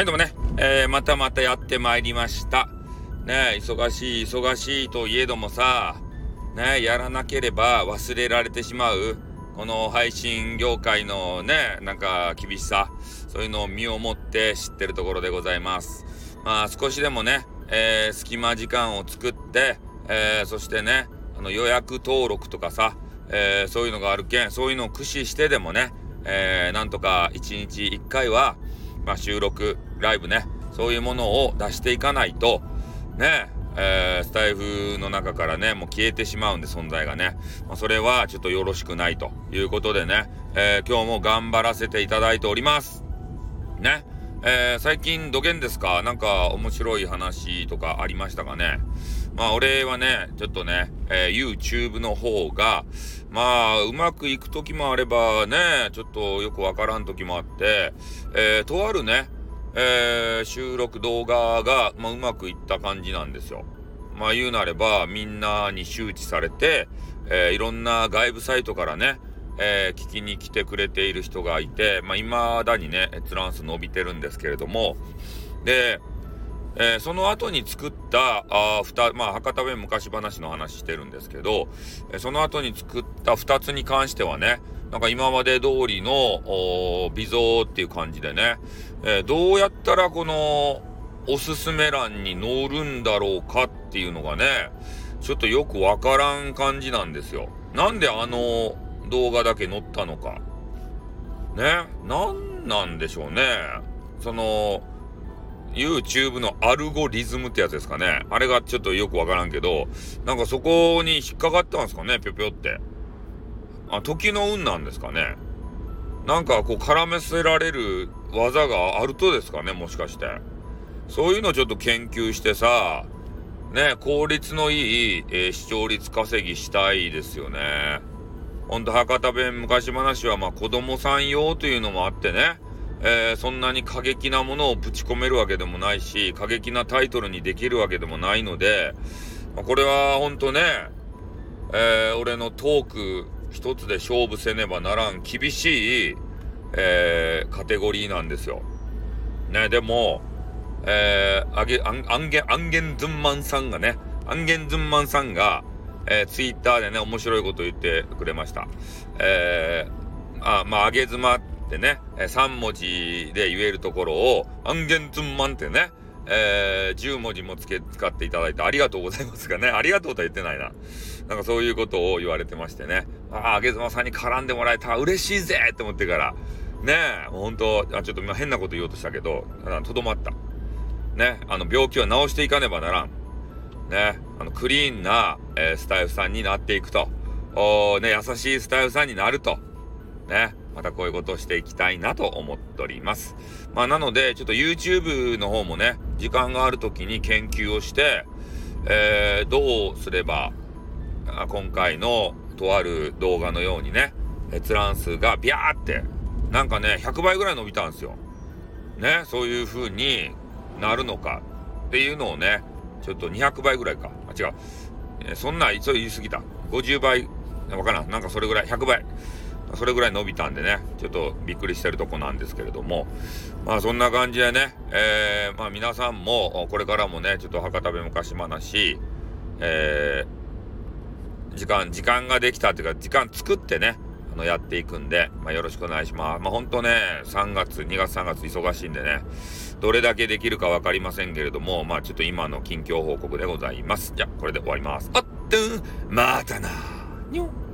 はい、どうもね、えー、またまたやってまいりました。ね忙しい、忙しいといえどもさ、ねやらなければ忘れられてしまう、この配信業界のね、なんか厳しさ、そういうのを身をもって知ってるところでございます。まあ少しでもね、えー、隙間時間を作って、えー、そしてね、あの予約登録とかさ、え、そういうのがあるけん、そういうのを駆使してでもね、え、なんとか1日1回は、まあ、収録、ライブね、そういうものを出していかないと、ね、えー、スタイフの中からね、もう消えてしまうんで、存在がね。まあ、それはちょっとよろしくないということでね、えー、今日も頑張らせていただいております。ね。えー、最近どげんですか？なんか面白い話とかありましたかね？まあ俺はね、ちょっとね、えー、YouTube の方が、まあうまくいく時もあればね、ちょっとよくわからん時もあって、えー、とあるね、えー、収録動画が、まあ、うまくいった感じなんですよ。まあ言うなればみんなに周知されて、えー、いろんな外部サイトからね、えー、聞きに来てくれている人がいて、まあ、未だにね、閲覧数伸びてるんですけれども、で、えー、その後に作った、あふた、まあ、博多弁昔話の話してるんですけど、えー、その後に作った2つに関してはね、なんか今まで通りの、微増っていう感じでね、えー、どうやったらこの、おすすめ欄に載るんだろうかっていうのがね、ちょっとよくわからん感じなんですよ。なんであの、動画だけ載ったのか。ね？なんなんでしょうね。その、YouTube のアルゴリズムってやつですかね。あれがちょっとよくわからんけど、なんかそぴに引っかかったんですかね、ぴょぴょって。あ、時の運なんですかね。なんかこう絡めせられる技があるとですかね、もしかして。そういうのちょっと研究してさ、ね、効率のいい、えー、視聴率稼ぎしたいですよね。ほんと博多弁昔話はまあ子供さん用というのもあってね、えー、そんなに過激なものをぶち込めるわけでもないし、過激なタイトルにできるわけでもないので、まあ、これはほんとね、えー、俺のトーク一つで勝負せねばならん厳しい、えー、カテゴリーなんですよ。ね、でも、えー、アゲ、アン、アンゲン、アンゲンズンマンさんがね、アンゲンズンマンさんが、えー、ツイッターでね、面白いこと言ってくれました。えー、あ、まあ、あげ妻ってね、え、3文字で言えるところを、アンゲンツンマンってね、えー、10文字もつけ、使っていただいてありがとうございますがね、ありがとうとは言ってないな。なんかそういうことを言われてましてね、ああ、あげ妻さんに絡んでもらえたら嬉しいぜって思ってから、ねえ、ほんと、あちょっと今変なこと言おうとしたけど、とどまった。ね、あの病気は治していかねばならん。ね、あの、クリーンな、えー、スタイフさんになっていくと。おね、優しいスタイフさんになると。ね、またこういうことをしていきたいなと思っております。まあ、なので、ちょっと YouTube の方もね、時間がある時に研究をして、えー、どうすれば、今回のとある動画のようにね、閲覧数がビャーって、なんかね、100倍ぐらい伸びたんですよ。ね、そういう風になるのかっていうのをね、ちょっと200倍ぐらいか。あ、違う。え、そんな、一応言い過ぎた。50倍、わからん。なんかそれぐらい、100倍。それぐらい伸びたんでね、ちょっとびっくりしてるとこなんですけれども、まあそんな感じでね、えー、まあ皆さんも、これからもね、ちょっと博多弁昔話、えー、時間、時間ができたっていうか、時間作ってね、あの、やっていくんで、まあよろしくお願いします。まあほんとね、3月、2月3月忙しいんでね、どれだけできるか分かりませんけれども、まあちょっと今の近況報告でございます。じゃあ、これで終わります。あっとまたなにょ